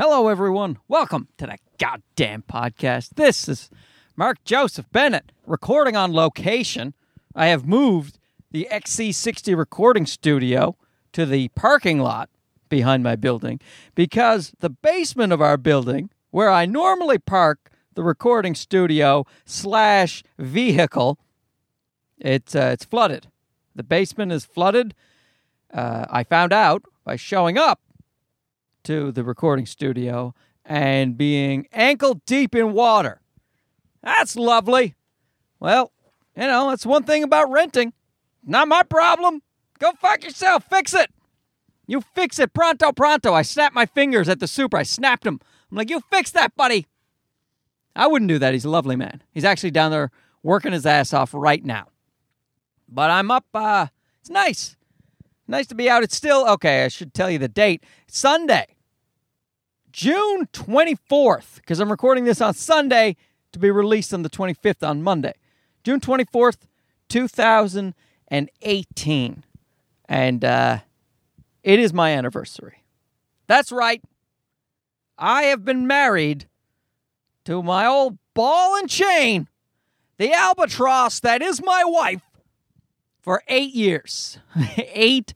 Hello, everyone. Welcome to the goddamn podcast. This is Mark Joseph Bennett recording on location. I have moved the XC60 recording studio to the parking lot behind my building because the basement of our building, where I normally park the recording studio slash vehicle, it's uh, it's flooded. The basement is flooded. Uh, I found out by showing up to the recording studio and being ankle deep in water. That's lovely. Well, you know, that's one thing about renting. Not my problem. Go fuck yourself. Fix it. You fix it pronto, pronto. I snapped my fingers at the super. I snapped them. I'm like, you fix that, buddy. I wouldn't do that. He's a lovely man. He's actually down there working his ass off right now. But I'm up. Uh, it's nice. Nice to be out. It's still, okay, I should tell you the date. Sunday, June 24th, because I'm recording this on Sunday to be released on the 25th on Monday. June 24th, 2018. And uh, it is my anniversary. That's right. I have been married to my old ball and chain, the albatross that is my wife, for eight years. eight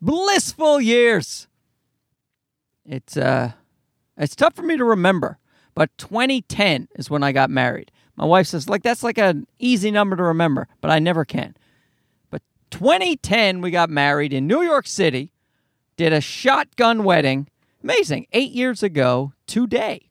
blissful years. It's uh it's tough for me to remember, but 2010 is when I got married. My wife says like that's like an easy number to remember, but I never can. But 2010 we got married in New York City, did a shotgun wedding. Amazing. 8 years ago today.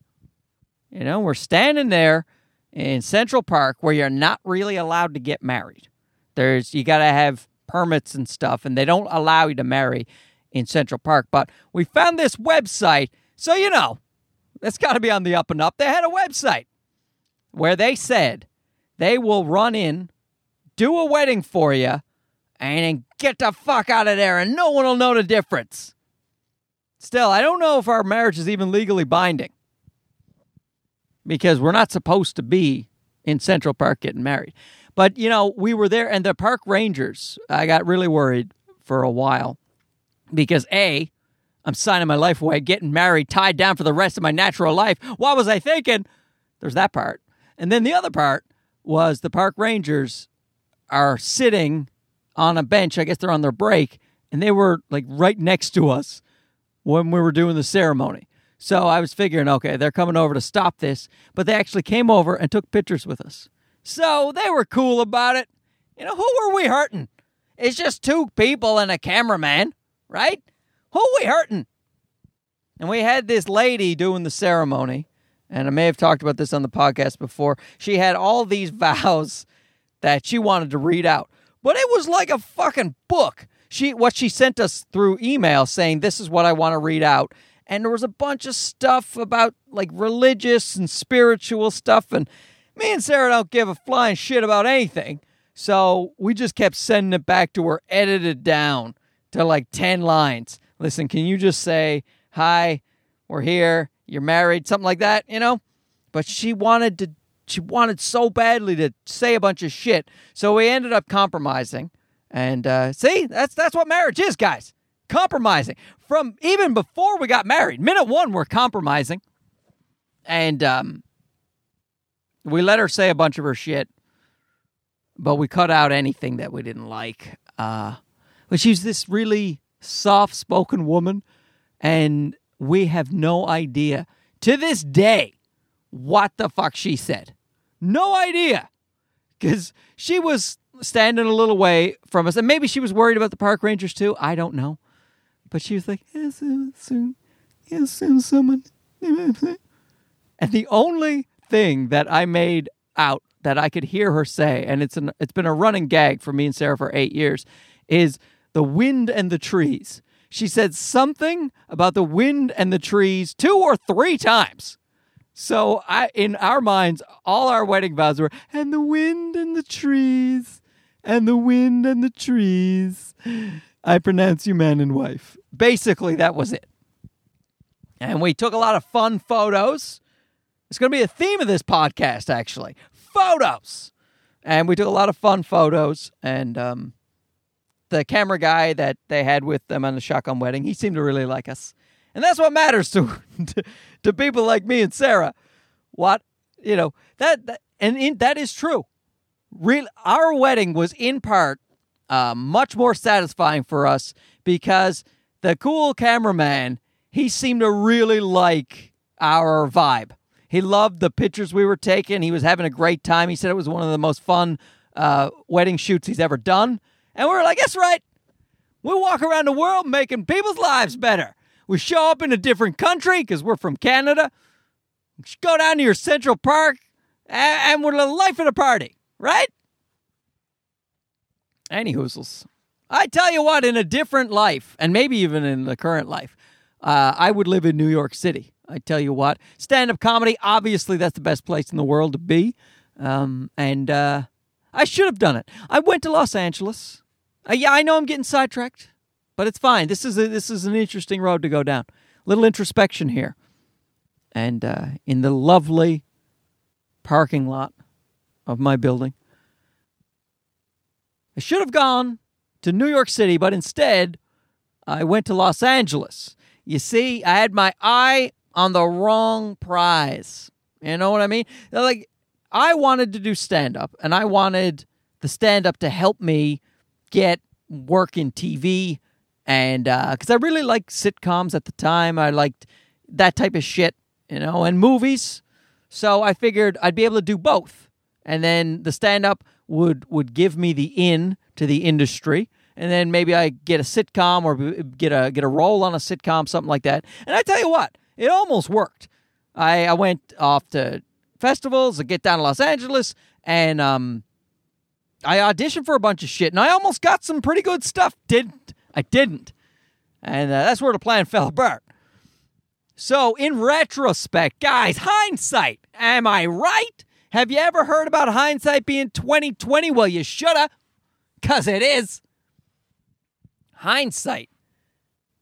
You know, we're standing there in Central Park where you're not really allowed to get married. There's you got to have permits and stuff and they don't allow you to marry in Central Park, but we found this website so, you know, that's got to be on the up and up. They had a website where they said they will run in, do a wedding for you, and then get the fuck out of there, and no one will know the difference. Still, I don't know if our marriage is even legally binding because we're not supposed to be in Central Park getting married. But, you know, we were there, and the park rangers, I got really worried for a while because A, I'm signing my life away, getting married, tied down for the rest of my natural life. What was I thinking? There's that part. And then the other part was the park rangers are sitting on a bench. I guess they're on their break, and they were like right next to us when we were doing the ceremony. So I was figuring, okay, they're coming over to stop this, but they actually came over and took pictures with us. So they were cool about it. You know, who were we hurting? It's just two people and a cameraman, right? Who we hurting? And we had this lady doing the ceremony, and I may have talked about this on the podcast before. She had all these vows that she wanted to read out, but it was like a fucking book. She what she sent us through email saying this is what I want to read out, and there was a bunch of stuff about like religious and spiritual stuff, and me and Sarah don't give a flying shit about anything. So we just kept sending it back to her edited down to like 10 lines listen, can you just say, hi, we're here, you're married, something like that, you know? But she wanted to, she wanted so badly to say a bunch of shit. So we ended up compromising. And uh, see, that's that's what marriage is, guys. Compromising. From even before we got married, minute one, we're compromising. And um, we let her say a bunch of her shit, but we cut out anything that we didn't like. Uh, but she's this really soft spoken woman, and we have no idea to this day what the fuck she said. No idea. Because she was standing a little way from us, and maybe she was worried about the park rangers too. I don't know. But she was like, yes, soon, yes, soon, someone. And the only thing that I made out that I could hear her say, and it's an it's been a running gag for me and Sarah for eight years, is the wind and the trees. She said something about the wind and the trees two or three times. So I in our minds, all our wedding vows were and the wind and the trees and the wind and the trees. I pronounce you man and wife. Basically, that was it. And we took a lot of fun photos. It's going to be a theme of this podcast, actually. Photos. And we took a lot of fun photos. And um, the camera guy that they had with them on the shotgun wedding, he seemed to really like us. And that's what matters to, to, to people like me and Sarah. What you know that, that and in, that is true. Real, our wedding was in part uh, much more satisfying for us because the cool cameraman he seemed to really like our vibe. He loved the pictures we were taking. He was having a great time. He said it was one of the most fun uh, wedding shoots he's ever done. And we're like, that's right. We walk around the world making people's lives better. We show up in a different country because we're from Canada. Go down to your Central Park and, and we're the life of the party, right? Any hoozles. I tell you what, in a different life, and maybe even in the current life, uh, I would live in New York City. I tell you what, stand up comedy, obviously, that's the best place in the world to be. Um, and uh, I should have done it. I went to Los Angeles. Uh, yeah, I know I'm getting sidetracked, but it's fine. This is a, this is an interesting road to go down. Little introspection here, and uh, in the lovely parking lot of my building, I should have gone to New York City, but instead, I went to Los Angeles. You see, I had my eye on the wrong prize. You know what I mean? Like, I wanted to do stand up, and I wanted the stand up to help me get work in TV. And because uh, I really liked sitcoms at the time, I liked that type of shit, you know, and movies. So I figured I'd be able to do both. And then the stand up would would give me the in to the industry and then maybe I get a sitcom or get a get a role on a sitcom, something like that. And I tell you what, it almost worked. I, I went off to festivals, I get down to Los Angeles, and um, I auditioned for a bunch of shit, and I almost got some pretty good stuff. Didn't I? Didn't, and uh, that's where the plan fell apart. So, in retrospect, guys, hindsight, am I right? Have you ever heard about hindsight being 2020? Well, you shoulda, cause it is hindsight.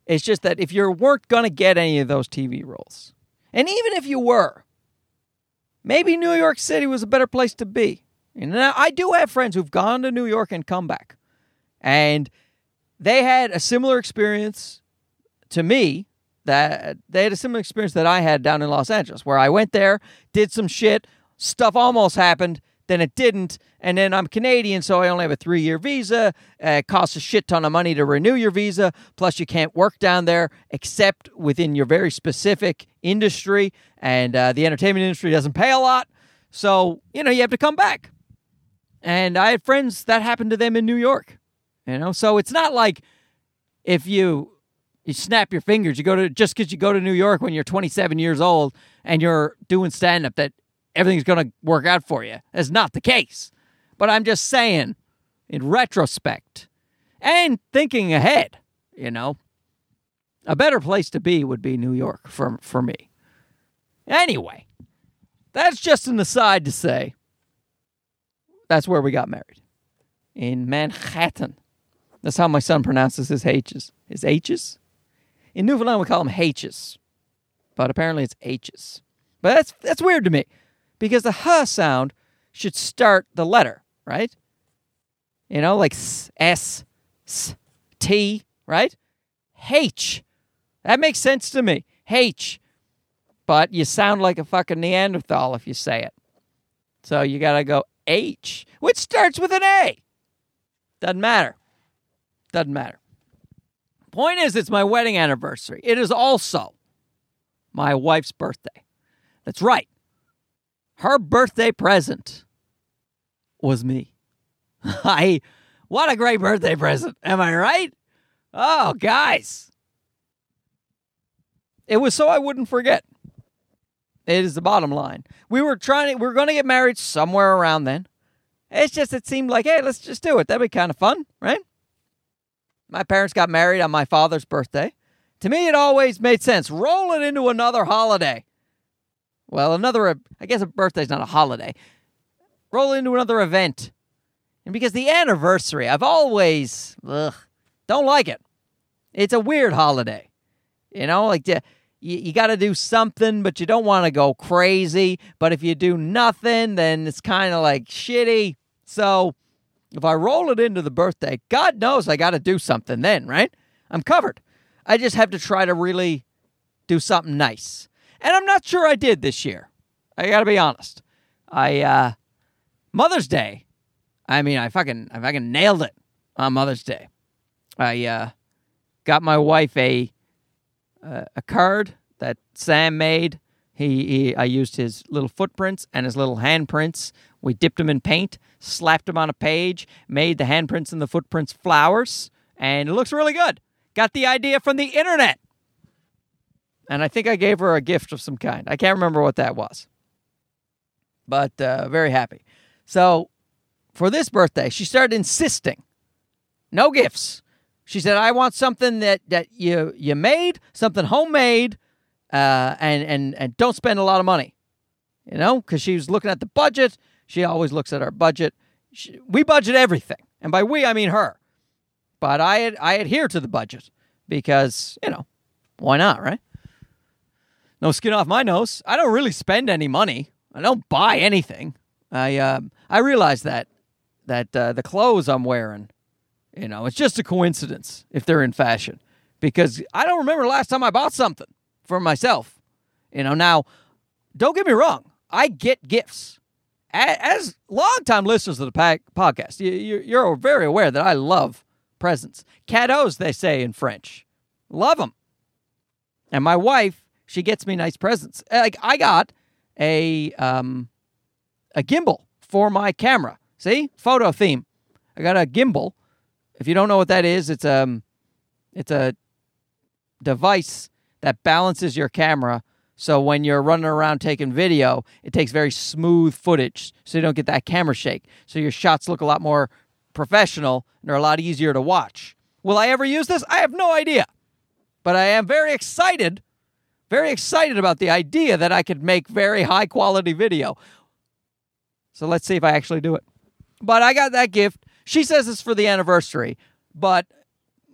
It's just that if you weren't to get any of those TV roles, and even if you were, maybe New York City was a better place to be. And I do have friends who've gone to New York and come back, and they had a similar experience to me. That they had a similar experience that I had down in Los Angeles, where I went there, did some shit, stuff almost happened, then it didn't. And then I'm Canadian, so I only have a three year visa. Uh, it costs a shit ton of money to renew your visa. Plus, you can't work down there except within your very specific industry. And uh, the entertainment industry doesn't pay a lot. So, you know, you have to come back. And I had friends that happened to them in New York. You know, so it's not like if you you snap your fingers, you go to just because you go to New York when you're 27 years old and you're doing stand up that everything's going to work out for you. That's not the case. But I'm just saying, in retrospect and thinking ahead, you know, a better place to be would be New York for, for me. Anyway, that's just an aside to say that's where we got married in Manhattan. That's how my son pronounces his H's. His H's? In Newfoundland, we call them H's, but apparently it's H's. But that's that's weird to me because the h sound should start the letter, right? You know, like s, s, s t, right? H. That makes sense to me. H. But you sound like a fucking Neanderthal if you say it. So you got to go H, which starts with an A. Doesn't matter. Doesn't matter. Point is, it's my wedding anniversary. It is also my wife's birthday. That's right her birthday present was me. I what a great birthday present. Am I right? Oh, guys. It was so I wouldn't forget. It is the bottom line. We were trying to, We're going to get married somewhere around then. It's just, it seemed like, hey, let's just do it. That'd be kind of fun, right? My parents got married on my father's birthday. To me, it always made sense. Roll it into another holiday. Well, another, I guess a birthday's not a holiday. Roll it into another event. And because the anniversary, I've always, ugh, don't like it. It's a weird holiday. You know, like you, you got to do something, but you don't want to go crazy. But if you do nothing, then it's kind of like shitty. So if I roll it into the birthday, God knows I got to do something then, right? I'm covered. I just have to try to really do something nice. And I'm not sure I did this year. I got to be honest. I uh Mother's Day. I mean, I fucking I fucking nailed it on Mother's Day. I uh got my wife a uh, a card that Sam made. He, he I used his little footprints and his little handprints. We dipped them in paint, slapped them on a page, made the handprints and the footprints flowers, and it looks really good. Got the idea from the internet. And I think I gave her a gift of some kind. I can't remember what that was. But uh, very happy. So for this birthday, she started insisting no gifts. She said, I want something that, that you, you made, something homemade, uh, and, and, and don't spend a lot of money. You know, because she was looking at the budget. She always looks at our budget. She, we budget everything. And by we, I mean her. But I, I adhere to the budget because, you know, why not, right? No skin off my nose. I don't really spend any money. I don't buy anything. I um, I realize that that uh, the clothes I'm wearing, you know, it's just a coincidence if they're in fashion because I don't remember last time I bought something for myself. You know, now don't get me wrong, I get gifts. As longtime listeners of the podcast, you're very aware that I love presents. Cadeaux, they say in French. Love them. And my wife, she gets me nice presents. Like I got a um, a gimbal for my camera. See, photo theme. I got a gimbal. If you don't know what that is, it's um, it's a device that balances your camera. So when you're running around taking video, it takes very smooth footage, so you don't get that camera shake. So your shots look a lot more professional and are a lot easier to watch. Will I ever use this? I have no idea. But I am very excited, very excited about the idea that I could make very high quality video. So let's see if I actually do it. But I got that gift. She says it's for the anniversary, but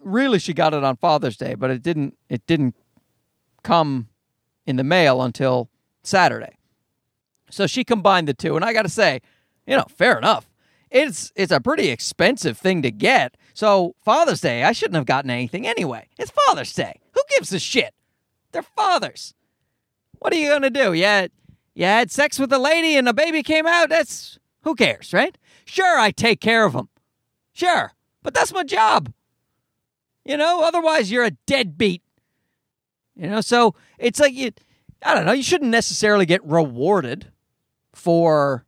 really she got it on Father's Day, but it didn't it didn't come in the mail until Saturday. So she combined the two and I got to say, you know, fair enough. It's it's a pretty expensive thing to get. So Father's Day, I shouldn't have gotten anything anyway. It's Father's Day. Who gives a shit? They're fathers. What are you gonna do? Yeah, you had sex with a lady and a baby came out, that's who cares, right? Sure, I take care of them. Sure, but that's my job. You know, otherwise you're a deadbeat. You know, so it's like you I don't know, you shouldn't necessarily get rewarded for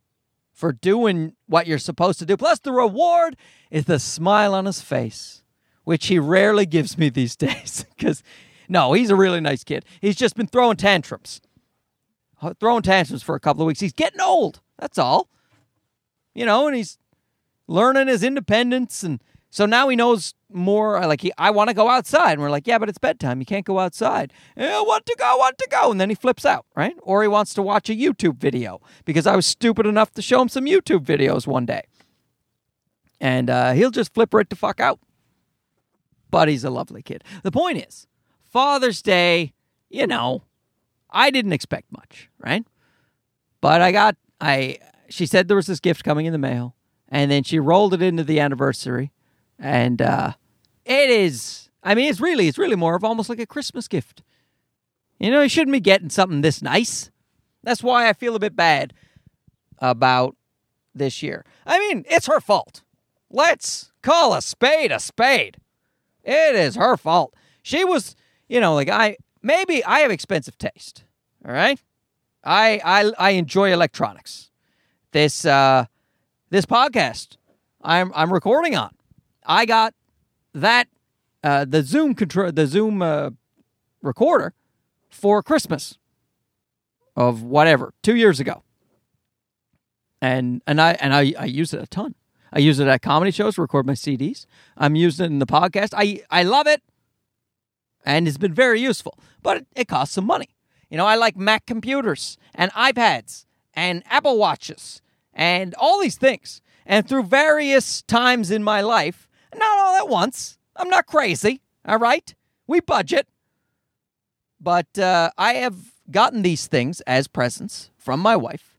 for doing what you're supposed to do. Plus the reward is the smile on his face, which he rarely gives me these days cuz no, he's a really nice kid. He's just been throwing tantrums throwing tantrums for a couple of weeks. He's getting old. That's all. You know, and he's learning his independence and so now he knows more like he I want to go outside and we're like, "Yeah, but it's bedtime. You can't go outside." I want to go, want to go, and then he flips out, right? Or he wants to watch a YouTube video because I was stupid enough to show him some YouTube videos one day. And uh, he'll just flip right the fuck out. But he's a lovely kid. The point is, Father's Day, you know, I didn't expect much, right? But I got I she said there was this gift coming in the mail, and then she rolled it into the anniversary, and uh, it is. I mean, it's really it's really more of almost like a Christmas gift. You know, you shouldn't be getting something this nice. That's why I feel a bit bad about this year. I mean, it's her fault. Let's call a spade a spade. It is her fault. She was, you know, like I maybe I have expensive taste. All right, I I I enjoy electronics. This uh this podcast I'm I'm recording on. I got that uh the Zoom control the Zoom uh, recorder for Christmas of whatever two years ago, and and I and I I use it a ton. I use it at comedy shows record my CDs. I'm using it in the podcast. I I love it and it's been very useful, but it, it costs some money. You know, I like Mac computers and iPads and Apple Watches and all these things. And through various times in my life, not all at once, I'm not crazy, all right? We budget. But uh, I have gotten these things as presents from my wife,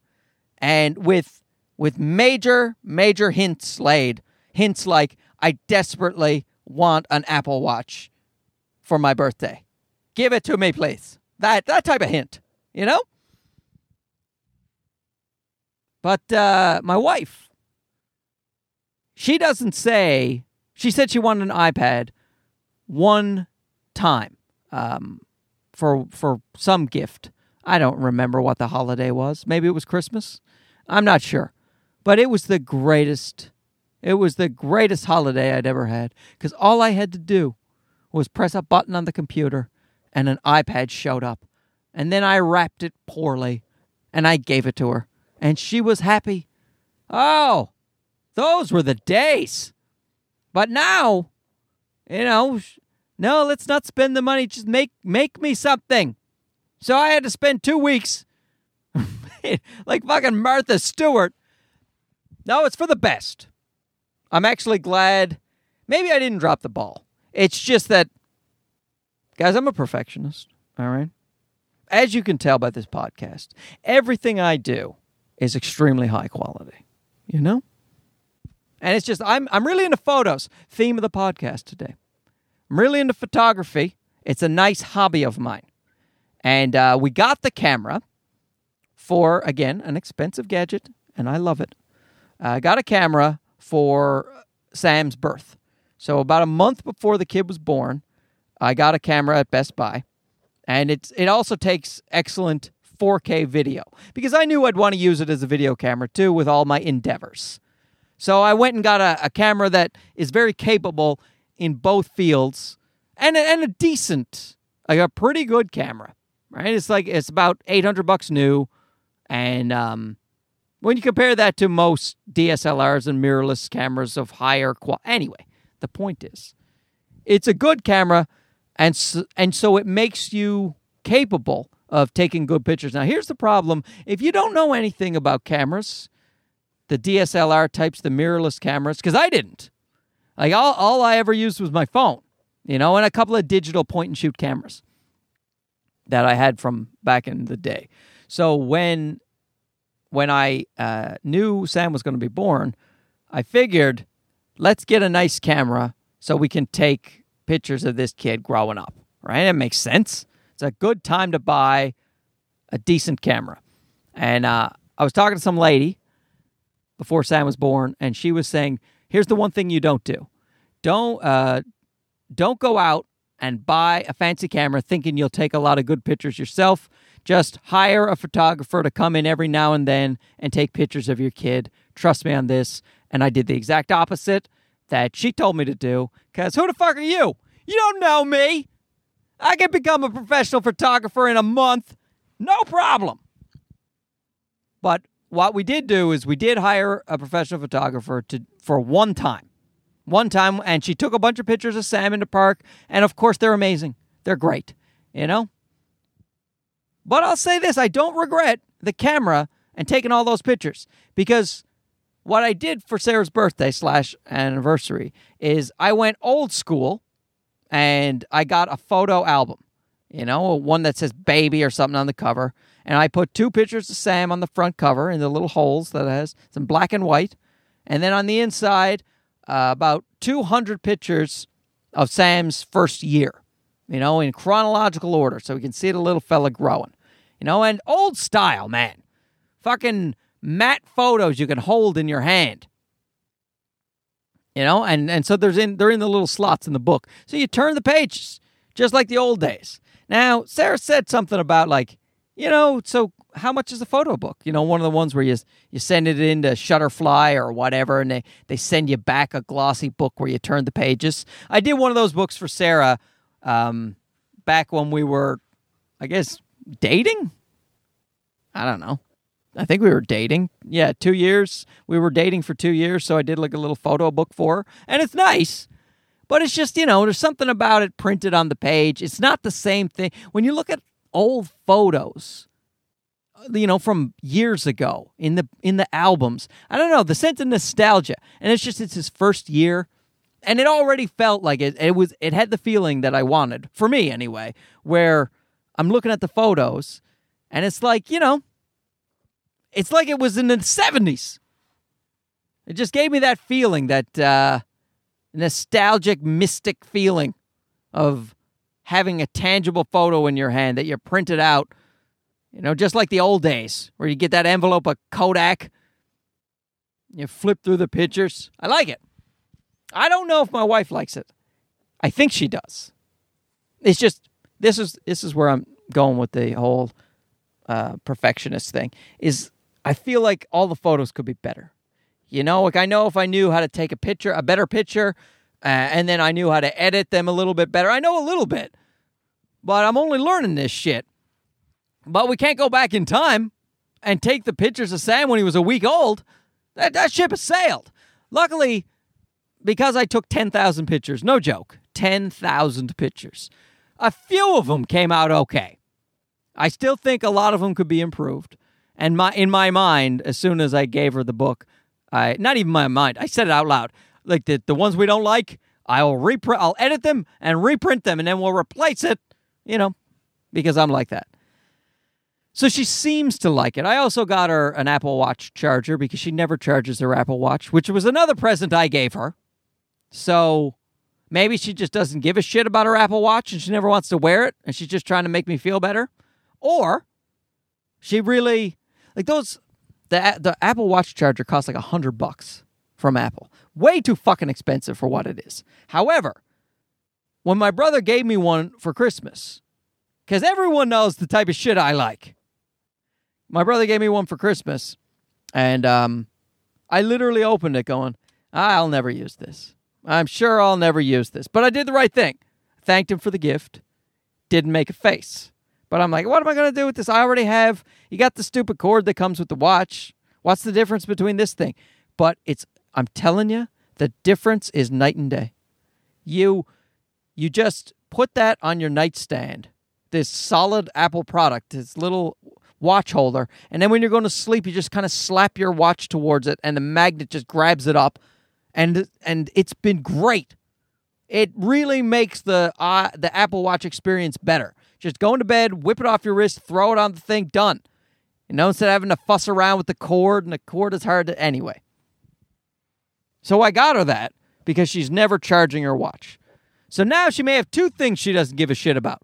and with with major major hints laid, hints like I desperately want an Apple Watch for my birthday. Give it to me, please. That that type of hint. you know? But uh, my wife, she doesn't say, she said she wanted an iPad one time um, for, for some gift. I don't remember what the holiday was. Maybe it was Christmas. I'm not sure. But it was the greatest. It was the greatest holiday I'd ever had because all I had to do was press a button on the computer and an iPad showed up. And then I wrapped it poorly and I gave it to her. And she was happy. Oh, those were the days. But now, you know, no, let's not spend the money. Just make make me something. So I had to spend two weeks like fucking Martha Stewart. No, it's for the best. I'm actually glad. Maybe I didn't drop the ball. It's just that, guys, I'm a perfectionist. All right. As you can tell by this podcast, everything I do is extremely high quality. You know? And it's just I'm I'm really into photos. Theme of the podcast today. I'm really into photography. It's a nice hobby of mine. And uh, we got the camera for again an expensive gadget, and I love it. I got a camera for Sam's birth. So about a month before the kid was born, I got a camera at Best Buy, and it's it also takes excellent 4K video because I knew I'd want to use it as a video camera too with all my endeavors. So I went and got a, a camera that is very capable in both fields and a, and a decent, like a pretty good camera. Right? It's like it's about 800 bucks new, and um, when you compare that to most DSLRs and mirrorless cameras of higher quality, anyway, the point is, it's a good camera, and so, and so it makes you capable of taking good pictures. Now, here's the problem: if you don't know anything about cameras, the DSLR types, the mirrorless cameras, because I didn't. Like all, all I ever used was my phone, you know, and a couple of digital point and shoot cameras that I had from back in the day. So when when I uh, knew Sam was going to be born, I figured let's get a nice camera so we can take pictures of this kid growing up, right? It makes sense. It's a good time to buy a decent camera. And uh, I was talking to some lady before Sam was born, and she was saying, "Here's the one thing you don't do: don't uh, don't go out and buy a fancy camera thinking you'll take a lot of good pictures yourself. Just hire a photographer to come in every now and then and take pictures of your kid. Trust me on this." And I did the exact opposite that she told me to do. Because who the fuck are you? You don't know me. I can become a professional photographer in a month. No problem. But what we did do is we did hire a professional photographer to for one time. One time and she took a bunch of pictures of Sam in the park and of course they're amazing. They're great, you know? But I'll say this, I don't regret the camera and taking all those pictures because what I did for Sarah's birthday slash anniversary is I went old school and I got a photo album, you know, one that says baby or something on the cover. And I put two pictures of Sam on the front cover in the little holes that has some black and white. And then on the inside, uh, about 200 pictures of Sam's first year, you know, in chronological order. So we can see the little fella growing, you know, and old style, man. Fucking matte photos you can hold in your hand. You know, and, and so there's in they're in the little slots in the book. So you turn the pages just like the old days. Now, Sarah said something about like, you know, so how much is a photo book? You know, one of the ones where you you send it into Shutterfly or whatever, and they, they send you back a glossy book where you turn the pages. I did one of those books for Sarah um, back when we were, I guess, dating. I don't know. I think we were dating. Yeah, two years. We were dating for two years, so I did like a little photo book for her, and it's nice. But it's just you know, there's something about it printed on the page. It's not the same thing when you look at old photos uh, you know from years ago in the in the albums i don't know the sense of nostalgia and it's just it's his first year and it already felt like it it was it had the feeling that i wanted for me anyway where i'm looking at the photos and it's like you know it's like it was in the 70s it just gave me that feeling that uh nostalgic mystic feeling of having a tangible photo in your hand that you printed out You know, just like the old days where you get that envelope of Kodak, you flip through the pictures. I like it. I don't know if my wife likes it. I think she does. It's just this is this is where I'm going with the whole uh, perfectionist thing. Is I feel like all the photos could be better. You know, like I know if I knew how to take a picture, a better picture, uh, and then I knew how to edit them a little bit better. I know a little bit, but I'm only learning this shit. But we can't go back in time and take the pictures of Sam when he was a week old. That, that ship has sailed. Luckily, because I took 10,000 pictures, no joke, 10,000 pictures, a few of them came out okay. I still think a lot of them could be improved. And my in my mind, as soon as I gave her the book, I not even my mind, I said it out loud. Like the the ones we don't like, I'll reprint I'll edit them and reprint them and then we'll replace it, you know, because I'm like that. So she seems to like it. I also got her an Apple Watch charger because she never charges her Apple Watch, which was another present I gave her. So maybe she just doesn't give a shit about her Apple Watch and she never wants to wear it and she's just trying to make me feel better. Or she really like those the the Apple Watch charger costs like a hundred bucks from Apple. Way too fucking expensive for what it is. However, when my brother gave me one for Christmas, because everyone knows the type of shit I like my brother gave me one for Christmas, and um, I literally opened it going, I'll never use this. I'm sure I'll never use this. But I did the right thing. Thanked him for the gift. Didn't make a face. But I'm like, what am I going to do with this? I already have, you got the stupid cord that comes with the watch. What's the difference between this thing? But it's, I'm telling you, the difference is night and day. You, you just put that on your nightstand. This solid Apple product, this little watch holder. And then when you're going to sleep, you just kind of slap your watch towards it and the magnet just grabs it up. And and it's been great. It really makes the uh, the Apple Watch experience better. Just go into bed, whip it off your wrist, throw it on the thing, done. You know, instead of having to fuss around with the cord, and the cord is hard to anyway. So I got her that because she's never charging her watch. So now she may have two things she doesn't give a shit about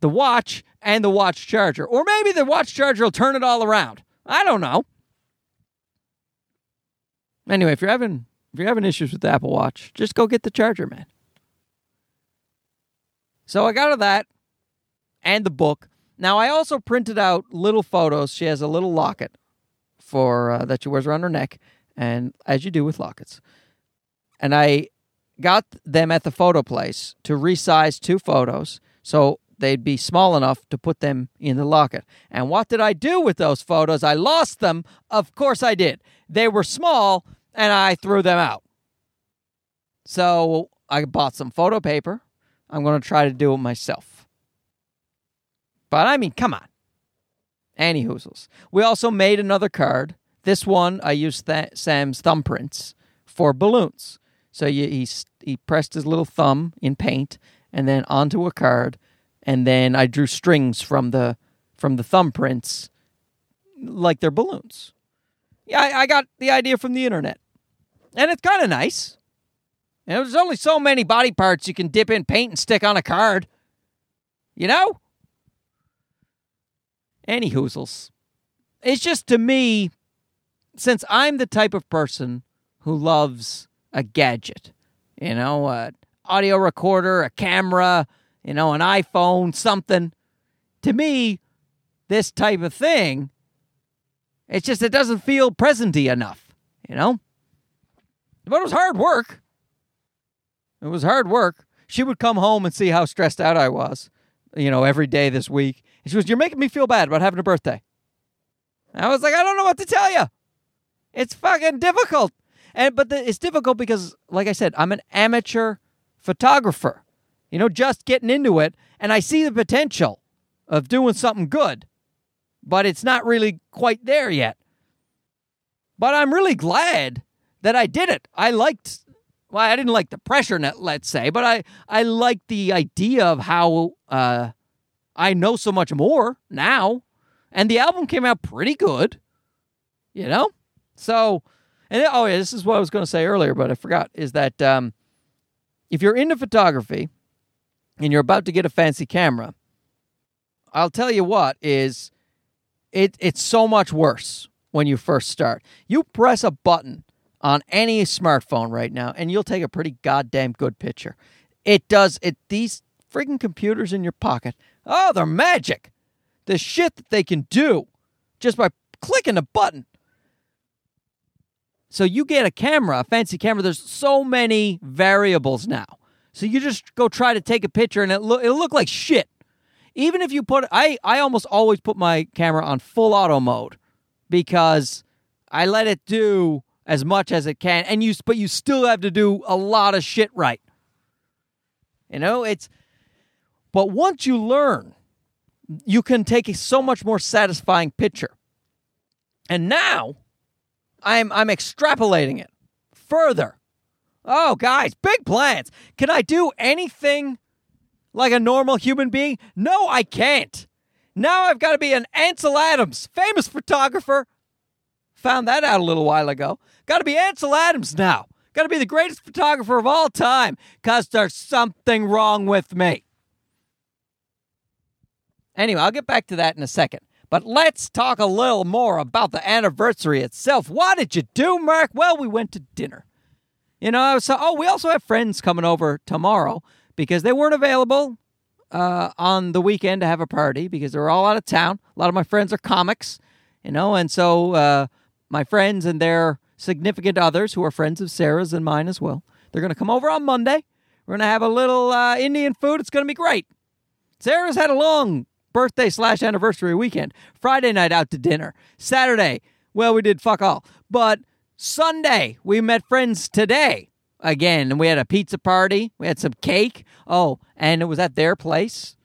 the watch and the watch charger. Or maybe the watch charger will turn it all around. I don't know. Anyway, if you're having if you're having issues with the Apple Watch, just go get the charger, man. So I got her that and the book. Now I also printed out little photos. She has a little locket for uh, that she wears around her neck, and as you do with lockets. And I got them at the photo place to resize two photos. So they'd be small enough to put them in the locket. And what did I do with those photos? I lost them. Of course I did. They were small and I threw them out. So I bought some photo paper. I'm going to try to do it myself. But I mean, come on. Any hoozles. We also made another card. This one, I used th- Sam's thumbprints for balloons. So you, he, he pressed his little thumb in paint and then onto a card and then I drew strings from the from the thumbprints like they're balloons. Yeah, I, I got the idea from the internet, and it's kind of nice. And there's only so many body parts you can dip in paint and stick on a card, you know. Any hoozles. It's just to me, since I'm the type of person who loves a gadget, you know, a audio recorder, a camera, you know, an iPhone, something. To me, this type of thing, it's just it doesn't feel presenty enough, you know? But it was hard work. It was hard work. She would come home and see how stressed out I was, you know, every day this week. And she was, You're making me feel bad about having a birthday. And I was like, I don't know what to tell you. It's fucking difficult. And but the, it's difficult because, like I said, I'm an amateur photographer you know, just getting into it. And I see the potential of doing something good, but it's not really quite there yet. But I'm really glad that I did it. I liked, well, I didn't like the pressure, let's say, but I, I liked the idea of how uh, I know so much more now. And the album came out pretty good, you know? So, and oh, yeah, this is what I was going to say earlier, but I forgot is that um, if you're into photography, and you're about to get a fancy camera, I'll tell you what is it it's so much worse when you first start. You press a button on any smartphone right now and you'll take a pretty goddamn good picture. It does it these friggin' computers in your pocket. Oh, they're magic. The shit that they can do just by clicking a button. So you get a camera, a fancy camera. There's so many variables now. So you just go try to take a picture and it look it'll look like shit. Even if you put I I almost always put my camera on full auto mode because I let it do as much as it can and you but you still have to do a lot of shit right. You know, it's but once you learn, you can take a so much more satisfying picture. And now I'm I'm extrapolating it further. Oh, guys, big plans. Can I do anything like a normal human being? No, I can't. Now I've got to be an Ansel Adams, famous photographer. Found that out a little while ago. Got to be Ansel Adams now. Got to be the greatest photographer of all time because there's something wrong with me. Anyway, I'll get back to that in a second. But let's talk a little more about the anniversary itself. What did you do, Mark? Well, we went to dinner. You know, I so oh, we also have friends coming over tomorrow because they weren't available uh, on the weekend to have a party because they were all out of town. A lot of my friends are comics, you know, and so uh, my friends and their significant others, who are friends of Sarah's and mine as well, they're going to come over on Monday. We're going to have a little uh, Indian food. It's going to be great. Sarah's had a long birthday slash anniversary weekend. Friday night out to dinner. Saturday, well, we did fuck all. But Sunday, we met friends today again, and we had a pizza party. We had some cake. Oh, and it was at their place.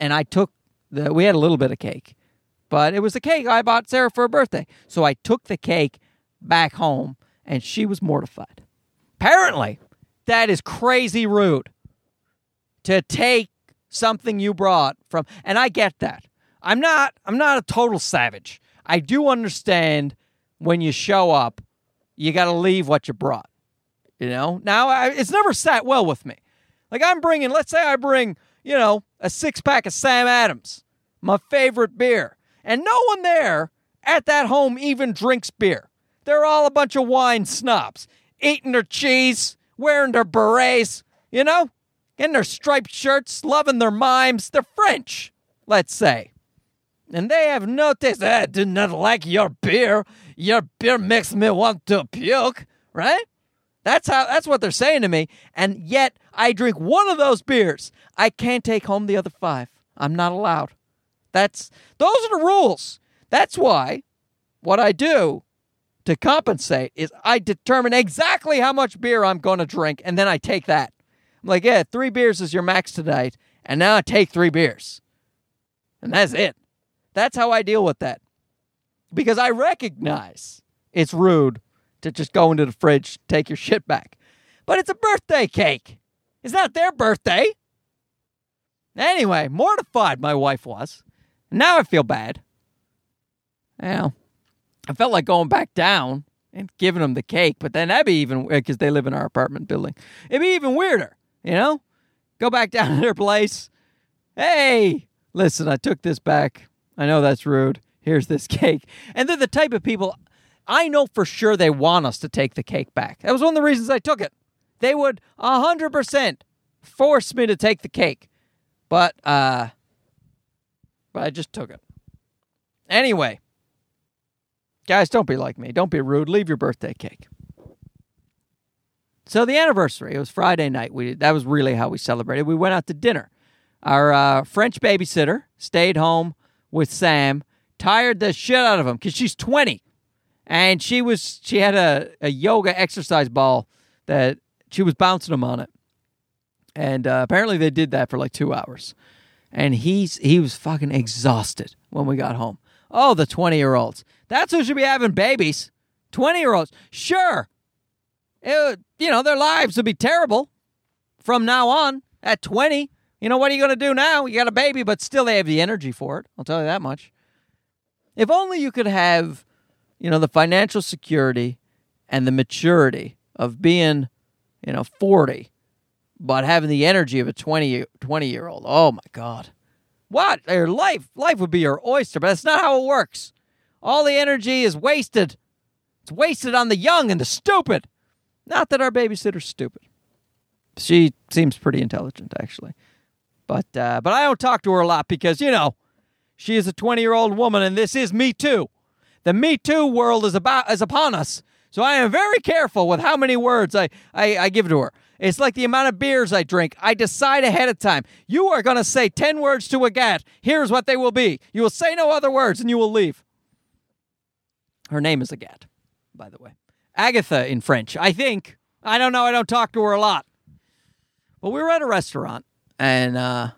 And I took the, we had a little bit of cake, but it was the cake I bought Sarah for her birthday. So I took the cake back home, and she was mortified. Apparently, that is crazy rude to take something you brought from and I get that. I'm not I'm not a total savage. I do understand when you show up, you got to leave what you brought. You know? Now, I, it's never sat well with me. Like I'm bringing, let's say I bring, you know, a six pack of Sam Adams, my favorite beer, and no one there at that home even drinks beer. They're all a bunch of wine snobs, eating their cheese, wearing their berets, you know? In their striped shirts, loving their mimes. They're French, let's say. And they have noticed, I do not like your beer. Your beer makes me want to puke, right? That's how that's what they're saying to me. And yet I drink one of those beers. I can't take home the other five. I'm not allowed. That's those are the rules. That's why what I do to compensate is I determine exactly how much beer I'm going to drink and then I take that. Like, yeah, three beers is your max tonight, and now I take three beers. And that's it. That's how I deal with that. Because I recognize it's rude to just go into the fridge, take your shit back. But it's a birthday cake. It's not their birthday. Anyway, mortified my wife was. Now I feel bad. Well, I felt like going back down and giving them the cake, but then that'd be even because they live in our apartment building. It'd be even weirder. You know? Go back down to their place. Hey, listen, I took this back. I know that's rude. Here's this cake. And they're the type of people I know for sure they want us to take the cake back. That was one of the reasons I took it. They would 100% force me to take the cake. But uh but I just took it. Anyway, guys, don't be like me. Don't be rude. Leave your birthday cake. So the anniversary, it was Friday night. We that was really how we celebrated. We went out to dinner. Our uh, French babysitter stayed home with Sam, tired the shit out of him because she's 20, and she was she had a, a yoga exercise ball that she was bouncing him on it, and uh, apparently they did that for like two hours, and he's he was fucking exhausted when we got home. Oh, the 20 year olds. That's who should be having babies. 20 year olds. Sure, it, you know, their lives would be terrible from now on at 20. You know, what are you going to do now? You got a baby, but still they have the energy for it. I'll tell you that much. If only you could have, you know, the financial security and the maturity of being, you know, 40, but having the energy of a 20, 20 year old. Oh my God. What? Your life, life would be your oyster, but that's not how it works. All the energy is wasted. It's wasted on the young and the stupid. Not that our babysitter's stupid. She seems pretty intelligent, actually. But uh, but I don't talk to her a lot because you know she is a 20 year old woman, and this is Me Too. The Me Too world is about is upon us. So I am very careful with how many words I, I, I give to her. It's like the amount of beers I drink. I decide ahead of time. You are going to say 10 words to Agathe. Here's what they will be. You will say no other words and you will leave. Her name is Agathe, by the way. Agatha in French, I think. I don't know. I don't talk to her a lot. But we were at a restaurant, and uh,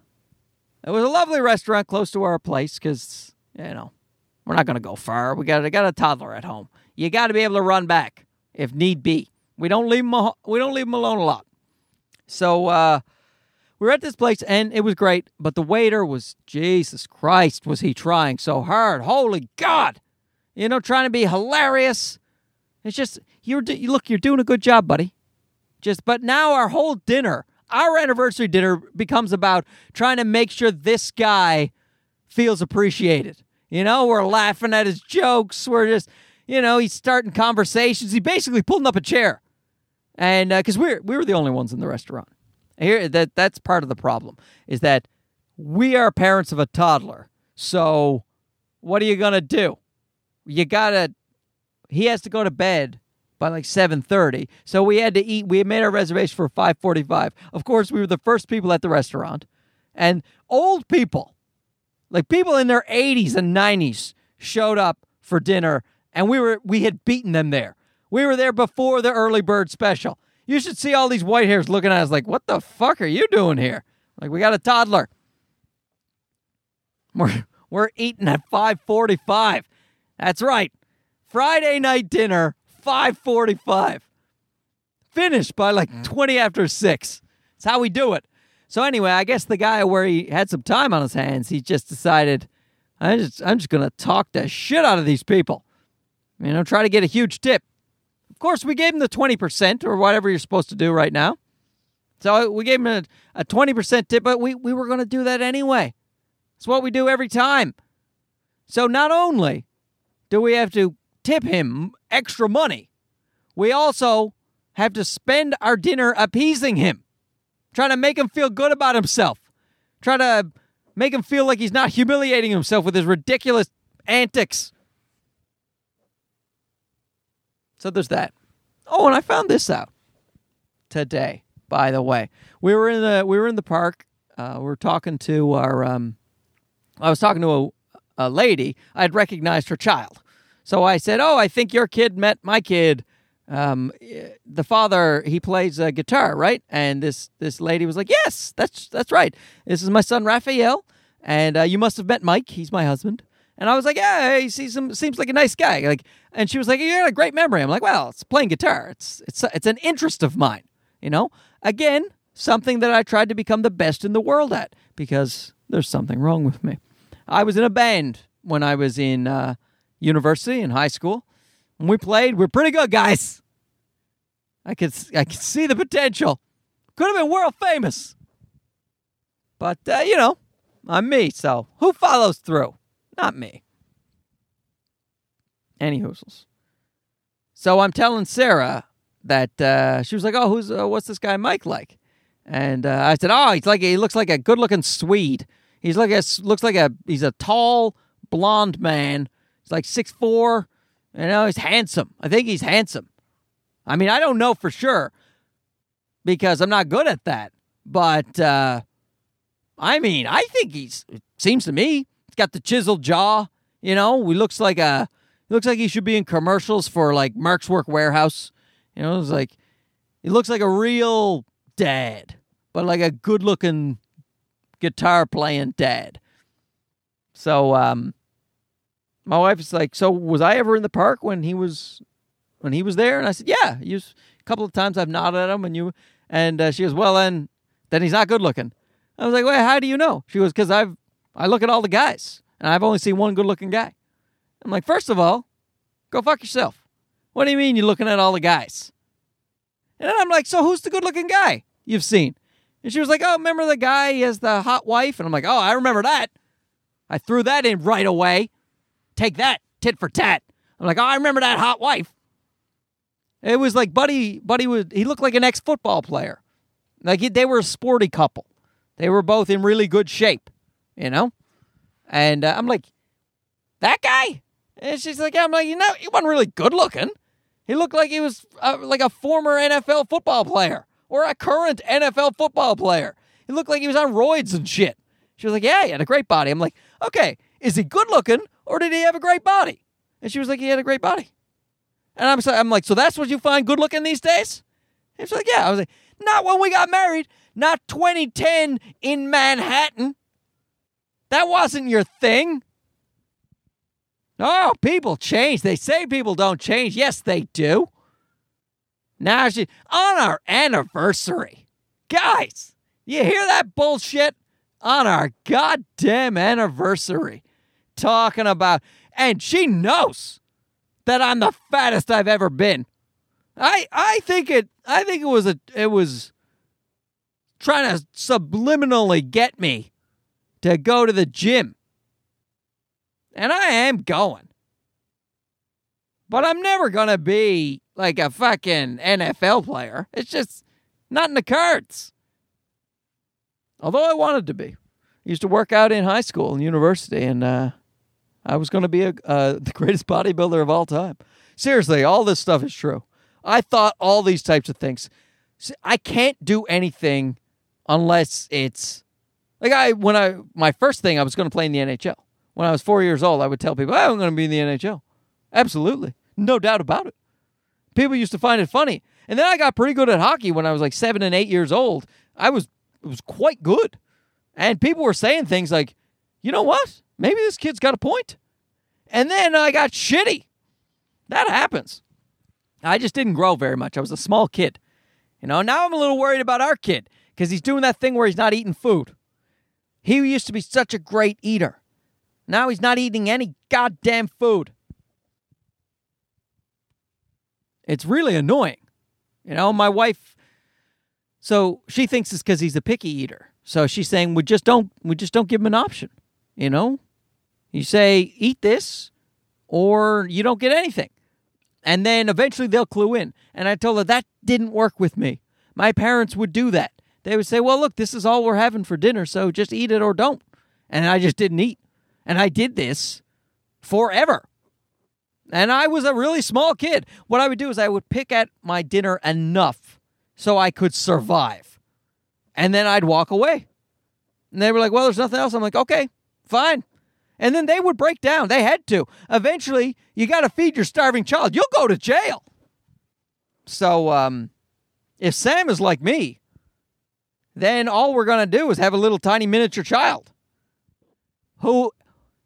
it was a lovely restaurant close to our place because, you know, we're not going to go far. We got, got a toddler at home. You got to be able to run back if need be. We don't leave them, we don't leave them alone a lot. So uh, we were at this place, and it was great, but the waiter was, Jesus Christ, was he trying so hard? Holy God! You know, trying to be hilarious. It's just you're you look, you're doing a good job, buddy. Just but now our whole dinner, our anniversary dinner becomes about trying to make sure this guy feels appreciated. You know, we're laughing at his jokes. We're just, you know, he's starting conversations. He basically pulling up a chair, and because uh, we're we were the only ones in the restaurant. Here, that that's part of the problem is that we are parents of a toddler. So, what are you gonna do? You gotta he has to go to bed by like 7:30. So we had to eat. We made our reservation for 5:45. Of course, we were the first people at the restaurant. And old people, like people in their 80s and 90s showed up for dinner and we were we had beaten them there. We were there before the early bird special. You should see all these white hairs looking at us like, "What the fuck are you doing here?" Like we got a toddler. We're we're eating at 5:45. That's right. Friday night dinner, 545. Finished by like mm. 20 after 6. That's how we do it. So anyway, I guess the guy where he had some time on his hands, he just decided, I just, I'm just going to talk the shit out of these people. You know, try to get a huge tip. Of course, we gave him the 20% or whatever you're supposed to do right now. So we gave him a, a 20% tip, but we, we were going to do that anyway. It's what we do every time. So not only do we have to tip him extra money. We also have to spend our dinner appeasing him, trying to make him feel good about himself, trying to make him feel like he's not humiliating himself with his ridiculous antics. So there's that. Oh, and I found this out today. By the way, we were in the we were in the park. Uh, we were talking to our. Um, I was talking to a, a lady. I had recognized her child so I said, "Oh, I think your kid met my kid." Um, the father he plays a guitar, right? And this this lady was like, "Yes, that's that's right. This is my son Raphael, and uh, you must have met Mike. He's my husband." And I was like, "Yeah, he seems seems like a nice guy." Like, and she was like, "You got a great memory." I'm like, "Well, it's playing guitar. It's it's it's an interest of mine. You know, again, something that I tried to become the best in the world at because there's something wrong with me. I was in a band when I was in." Uh, university and high school. When we played, we are pretty good, guys. I could I could see the potential. Could have been world famous. But uh, you know, I'm me, so who follows through? Not me. Any hoozles. So I'm telling Sarah that uh, she was like, "Oh, who's uh, what's this guy Mike like?" And uh, I said, "Oh, he's like he looks like a good-looking Swede. He's like a looks like a he's a tall blonde man He's like six four. You know, he's handsome. I think he's handsome. I mean, I don't know for sure because I'm not good at that. But uh, I mean, I think he's. It seems to me he's got the chiseled jaw. You know, he looks like a. Looks like he should be in commercials for like Mark's Work Warehouse. You know, it's like he looks like a real dad, but like a good-looking guitar playing dad. So, um, my wife is like, "So was I ever in the park when he was when he was there?" And I said, "Yeah." You a couple of times I've nodded at him, and you and uh, she goes, "Well, then then he's not good looking." I was like, "Wait, how do you know?" She goes, "Because I've I look at all the guys, and I've only seen one good looking guy." I'm like, first of all, go fuck yourself. What do you mean you're looking at all the guys?" And then I'm like, "So who's the good looking guy you've seen?" And she was like, "Oh, remember the guy? He has the hot wife." And I'm like, "Oh, I remember that." I threw that in right away. Take that, tit for tat. I'm like, oh, I remember that hot wife. It was like Buddy. Buddy was. He looked like an ex football player. Like he, they were a sporty couple. They were both in really good shape, you know. And uh, I'm like, that guy. And she's like, I'm like, you know, he wasn't really good looking. He looked like he was uh, like a former NFL football player or a current NFL football player. He looked like he was on roids and shit. She was like, yeah, he had a great body. I'm like, okay, is he good looking or did he have a great body? And she was like, he had a great body. And I'm, so, I'm like, so that's what you find good looking these days? And she's like, yeah. I was like, not when we got married. Not 2010 in Manhattan. That wasn't your thing. Oh, people change. They say people don't change. Yes, they do. Now she on our anniversary. Guys, you hear that bullshit? On our goddamn anniversary. Talking about and she knows that I'm the fattest I've ever been. I I think it I think it was a it was trying to subliminally get me to go to the gym. And I am going. But I'm never going to be like a fucking NFL player. It's just not in the cards. Although I wanted to be. I used to work out in high school and university, and uh, I was going to be a, uh, the greatest bodybuilder of all time. Seriously, all this stuff is true. I thought all these types of things. I can't do anything unless it's like I when I my first thing I was going to play in the NHL. When I was four years old, I would tell people, oh, "I'm going to be in the NHL." Absolutely, no doubt about it. People used to find it funny, and then I got pretty good at hockey when I was like seven and eight years old. I was it was quite good, and people were saying things like, "You know what? Maybe this kid's got a point." And then I got shitty. That happens. I just didn't grow very much. I was a small kid. You know, now I'm a little worried about our kid because he's doing that thing where he's not eating food. He used to be such a great eater. Now he's not eating any goddamn food. It's really annoying. You know, my wife so she thinks it's because he's a picky eater. So she's saying we just don't we just don't give him an option. You know? You say, eat this, or you don't get anything. And then eventually they'll clue in. And I told her that didn't work with me. My parents would do that they would say, well, look, this is all we're having for dinner, so just eat it or don't. And I just didn't eat. And I did this forever. And I was a really small kid. What I would do is I would pick at my dinner enough so I could survive. And then I'd walk away. And they were like, well, there's nothing else. I'm like, okay, fine. And then they would break down. They had to. Eventually, you got to feed your starving child. You'll go to jail. So, um, if Sam is like me, then all we're going to do is have a little tiny miniature child who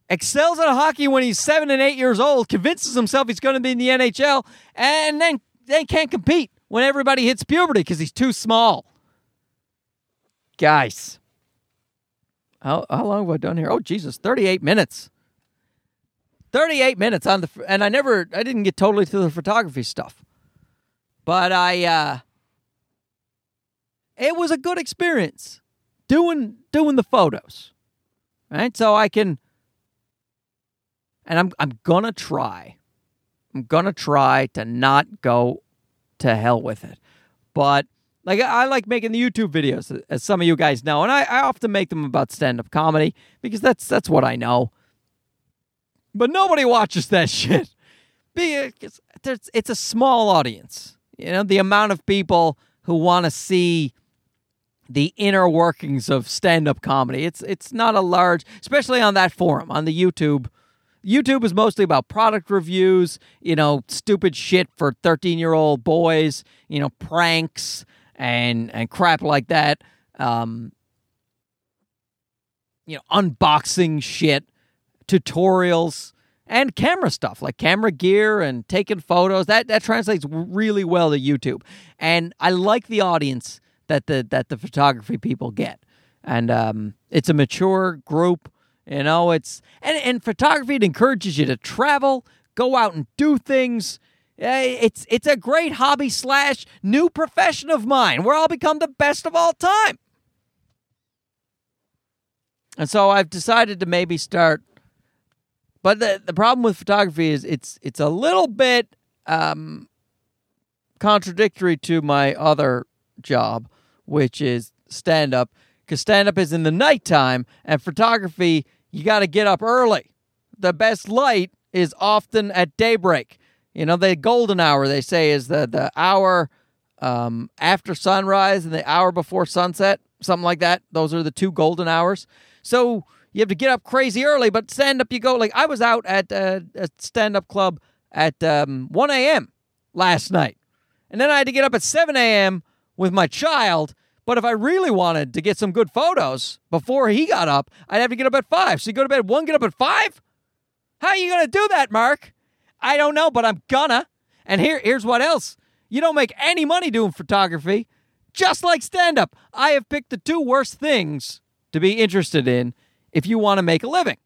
excels at hockey when he's seven and eight years old, convinces himself he's going to be in the NHL, and then they can't compete when everybody hits puberty because he's too small. Guys, how, how long have I done here? Oh, Jesus, 38 minutes. 38 minutes on the, and I never, I didn't get totally to the photography stuff. But I, uh, it was a good experience doing doing the photos. Right? So I can and I'm I'm gonna try. I'm gonna try to not go to hell with it. But like I like making the YouTube videos, uh, as some of you guys know, and I, I often make them about stand-up comedy because that's that's what I know. But nobody watches that shit. Because uh, it's a small audience. You know, the amount of people who want to see the inner workings of stand-up comedy. It's it's not a large, especially on that forum on the YouTube. YouTube is mostly about product reviews, you know, stupid shit for 13-year-old boys, you know, pranks and and crap like that. Um you know, unboxing shit, tutorials and camera stuff like camera gear and taking photos. That that translates really well to YouTube. And I like the audience that the that the photography people get, and um, it's a mature group. You know, it's and and photography it encourages you to travel, go out and do things. It's it's a great hobby slash new profession of mine where I'll become the best of all time. And so I've decided to maybe start. But the the problem with photography is it's it's a little bit um, contradictory to my other job, which is stand up. Because stand up is in the nighttime, and photography you got to get up early. The best light is often at daybreak. You know, the golden hour they say is the the hour um, after sunrise and the hour before sunset, something like that. Those are the two golden hours. So you have to get up crazy early, but stand up you go. Like I was out at uh, a stand up club at um, 1 a.m. last night, and then I had to get up at 7 a.m. with my child. But if I really wanted to get some good photos before he got up, I'd have to get up at five. So you go to bed one, get up at five. How are you gonna do that, Mark? I don't know, but I'm gonna. And here, here's what else. You don't make any money doing photography, just like stand up. I have picked the two worst things to be interested in if you want to make a living.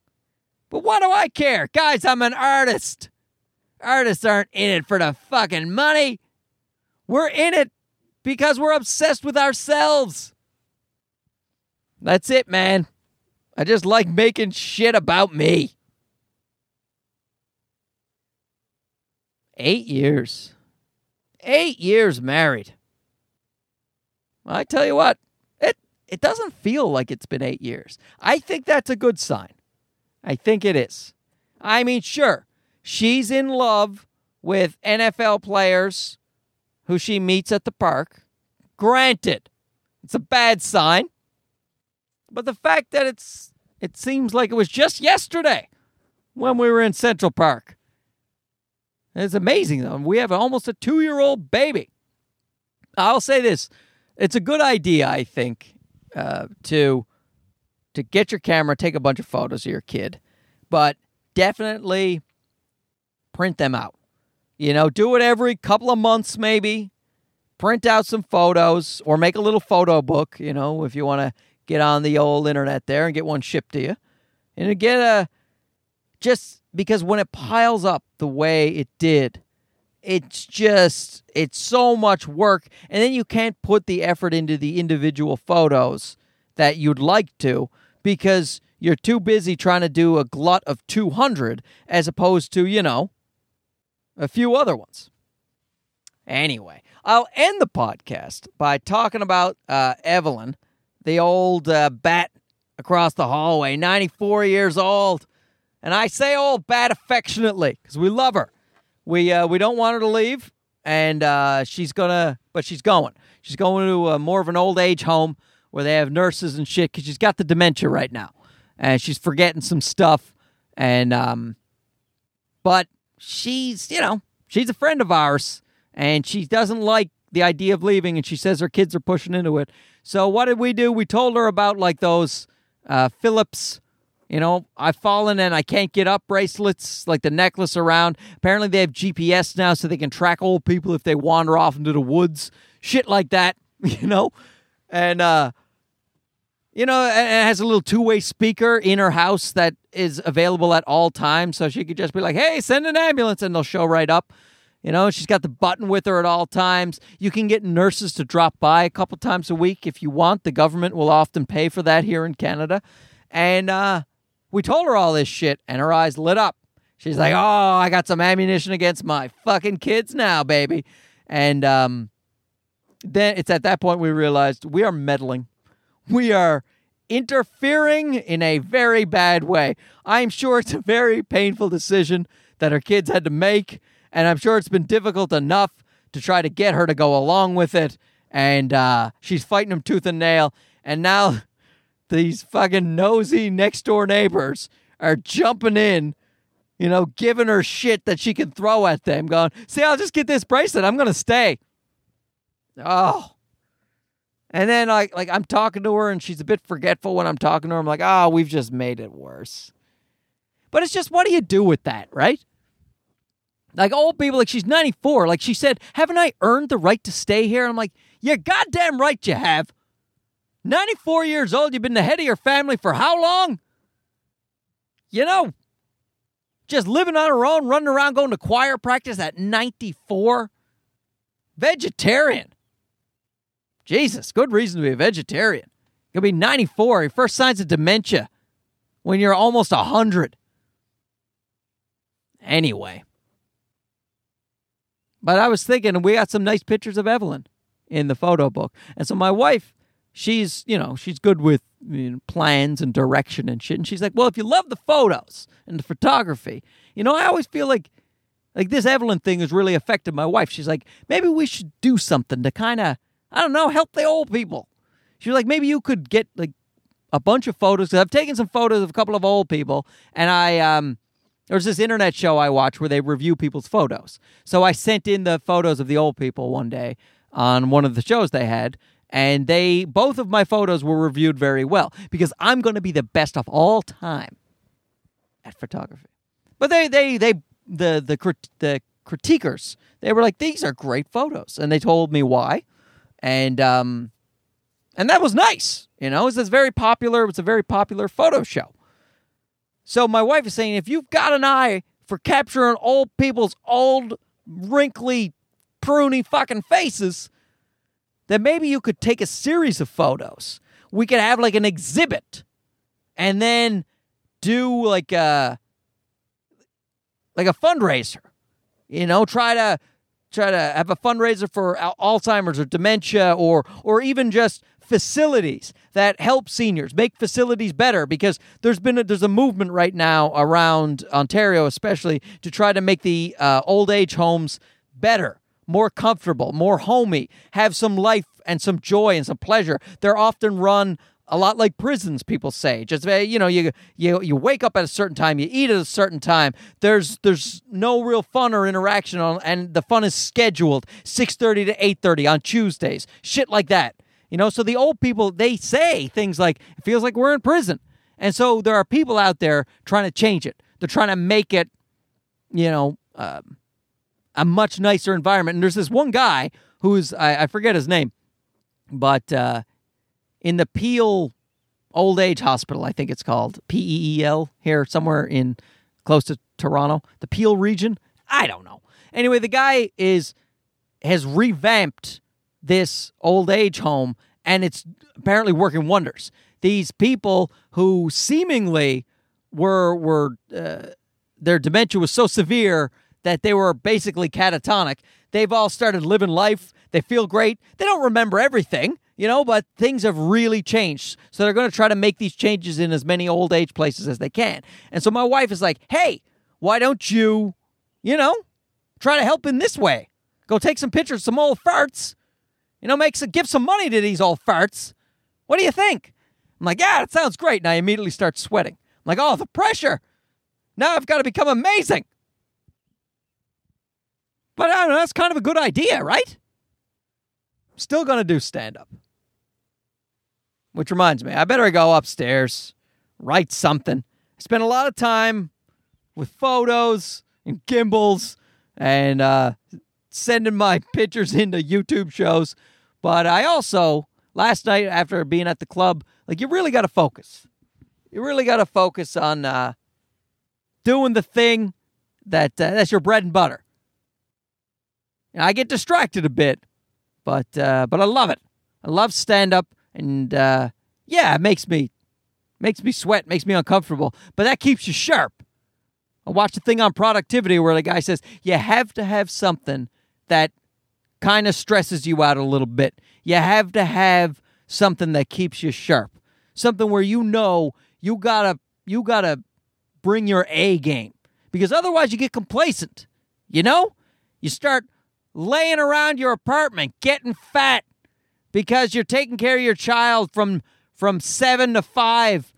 But what do I care? Guys, I'm an artist. Artists aren't in it for the fucking money. We're in it because we're obsessed with ourselves. That's it, man. I just like making shit about me. Eight years. Eight years married. I tell you what, it it doesn't feel like it's been eight years. I think that's a good sign. I think it is. I mean, sure, she's in love with NFL players who she meets at the park. Granted, it's a bad sign. But the fact that it's it seems like it was just yesterday when we were in Central Park. It's amazing though. We have almost a 2-year-old baby. I'll say this. It's a good idea, I think, uh, to to get your camera, take a bunch of photos of your kid, but definitely print them out. You know, do it every couple of months, maybe. Print out some photos or make a little photo book, you know, if you want to get on the old internet there and get one shipped to you. And get a just because when it piles up the way it did, it's just it's so much work and then you can't put the effort into the individual photos that you'd like to because you're too busy trying to do a glut of 200 as opposed to, you know, a few other ones. Anyway, I'll end the podcast by talking about uh, Evelyn, the old uh, bat across the hallway, 94 years old. And I say old bad affectionately because we love her. We, uh, we don't want her to leave, and uh, she's to, but she's going. She's going to uh, more of an old age home where they have nurses and shit because she's got the dementia right now. And she's forgetting some stuff. And, um, but she's, you know, she's a friend of ours and she doesn't like the idea of leaving and she says her kids are pushing into it. So what did we do? We told her about like those uh, Philips, you know, I've fallen and I can't get up bracelets, like the necklace around. Apparently they have GPS now so they can track old people if they wander off into the woods. Shit like that, you know? And uh you know, it has a little two-way speaker in her house that is available at all times so she could just be like, "Hey, send an ambulance," and they'll show right up. You know, she's got the button with her at all times. You can get nurses to drop by a couple times a week if you want. The government will often pay for that here in Canada. And uh, we told her all this shit, and her eyes lit up. She's like, "Oh, I got some ammunition against my fucking kids now, baby." And um, then it's at that point we realized we are meddling. We are interfering in a very bad way. I'm sure it's a very painful decision that her kids had to make and I'm sure it's been difficult enough to try to get her to go along with it. And uh, she's fighting him tooth and nail. And now these fucking nosy next door neighbors are jumping in, you know, giving her shit that she can throw at them, going, See, I'll just get this bracelet. I'm going to stay. Oh. And then like like I'm talking to her and she's a bit forgetful when I'm talking to her. I'm like, oh, we've just made it worse. But it's just what do you do with that, right? Like old people, like she's 94. Like she said, haven't I earned the right to stay here? I'm like, you're goddamn right you have. 94 years old, you've been the head of your family for how long? You know, just living on her own, running around going to choir practice at 94. Vegetarian. Jesus, good reason to be a vegetarian. You'll be 94, your first signs of dementia when you're almost a 100. Anyway. But I was thinking, we got some nice pictures of Evelyn in the photo book. And so my wife, she's, you know, she's good with you know, plans and direction and shit. And she's like, well, if you love the photos and the photography, you know, I always feel like like this Evelyn thing has really affected my wife. She's like, maybe we should do something to kind of, I don't know, help the old people. She's like, maybe you could get like a bunch of photos. I've taken some photos of a couple of old people, and I um, there's this internet show I watch where they review people's photos. So I sent in the photos of the old people one day on one of the shows they had, and they both of my photos were reviewed very well because I'm going to be the best of all time at photography. But they they they the the the critiquers they were like these are great photos. And they told me why. And um and that was nice you know? It's a very popular it's a very popular photo show. So my wife is saying if you've got an eye for capturing old people's old wrinkly pruny fucking faces then maybe you could take a series of photos we could have like an exhibit and then do like a like a fundraiser. You know, try to try to have a fundraiser for Alzheimer's or dementia or or even just facilities that help seniors make facilities better because there's been a, there's a movement right now around Ontario especially to try to make the uh, old age homes better more comfortable more homey have some life and some joy and some pleasure. They're often run a lot like prisons people say. Just uh, you know you you you wake up at a certain time you eat at a certain time. There's there's no real fun or interaction on and the fun is scheduled 6:30 to 8:30 on Tuesdays. Shit like that. You know so the old people they say things like it feels like we're in prison. And so there are people out there trying to change it. They're trying to make it you know uh, a much nicer environment and there's this one guy who's I, I forget his name but uh in the Peel Old Age Hospital, I think it's called P E E L here somewhere in close to Toronto, the Peel region. I don't know. Anyway, the guy is has revamped this old age home and it's apparently working wonders. These people who seemingly were were uh, their dementia was so severe that they were basically catatonic. They've all started living life. They feel great. They don't remember everything you know, but things have really changed. So they're going to try to make these changes in as many old age places as they can. And so my wife is like, hey, why don't you, you know, try to help in this way? Go take some pictures some old farts, you know, make some, give some money to these old farts. What do you think? I'm like, yeah, that sounds great. And I immediately start sweating. I'm like, oh, the pressure. Now I've got to become amazing. But I don't know, that's kind of a good idea, right? Still going to do stand up. Which reminds me, I better go upstairs, write something. I spent a lot of time with photos and gimbals and uh, sending my pictures into YouTube shows. But I also, last night after being at the club, like you really got to focus. You really got to focus on uh, doing the thing that uh, that's your bread and butter. And I get distracted a bit, but uh, but I love it. I love stand up and uh, yeah, it makes me makes me sweat, makes me uncomfortable, but that keeps you sharp. I watched a thing on productivity where the guy says you have to have something that kind of stresses you out a little bit. You have to have something that keeps you sharp. Something where you know you gotta you gotta bring your A game. Because otherwise you get complacent. You know? You start laying around your apartment, getting fat, because you're taking care of your child from from 7 to 5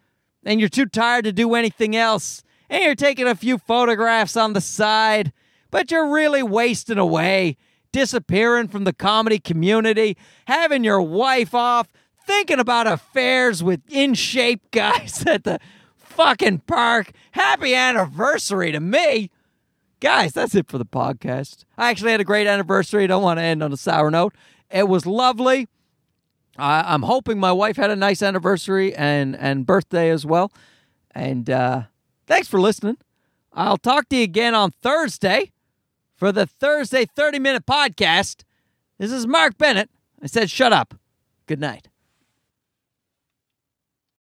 and you're too tired to do anything else. And you're taking a few photographs on the side but you're really wasting away disappearing from the comedy community having your wife off thinking about affairs with in shape guys at the fucking park. Happy anniversary to me guys that's it for the podcast i actually had a great anniversary I don't want to end on a sour note it was lovely I, am hoping my wife had a nice anniversary and and birthday as well. And uh, thanks for listening. I'll talk to you again on Thursday for the Thursday 30 minute podcast. This is Mark Bennett. I said, shut up. Good night.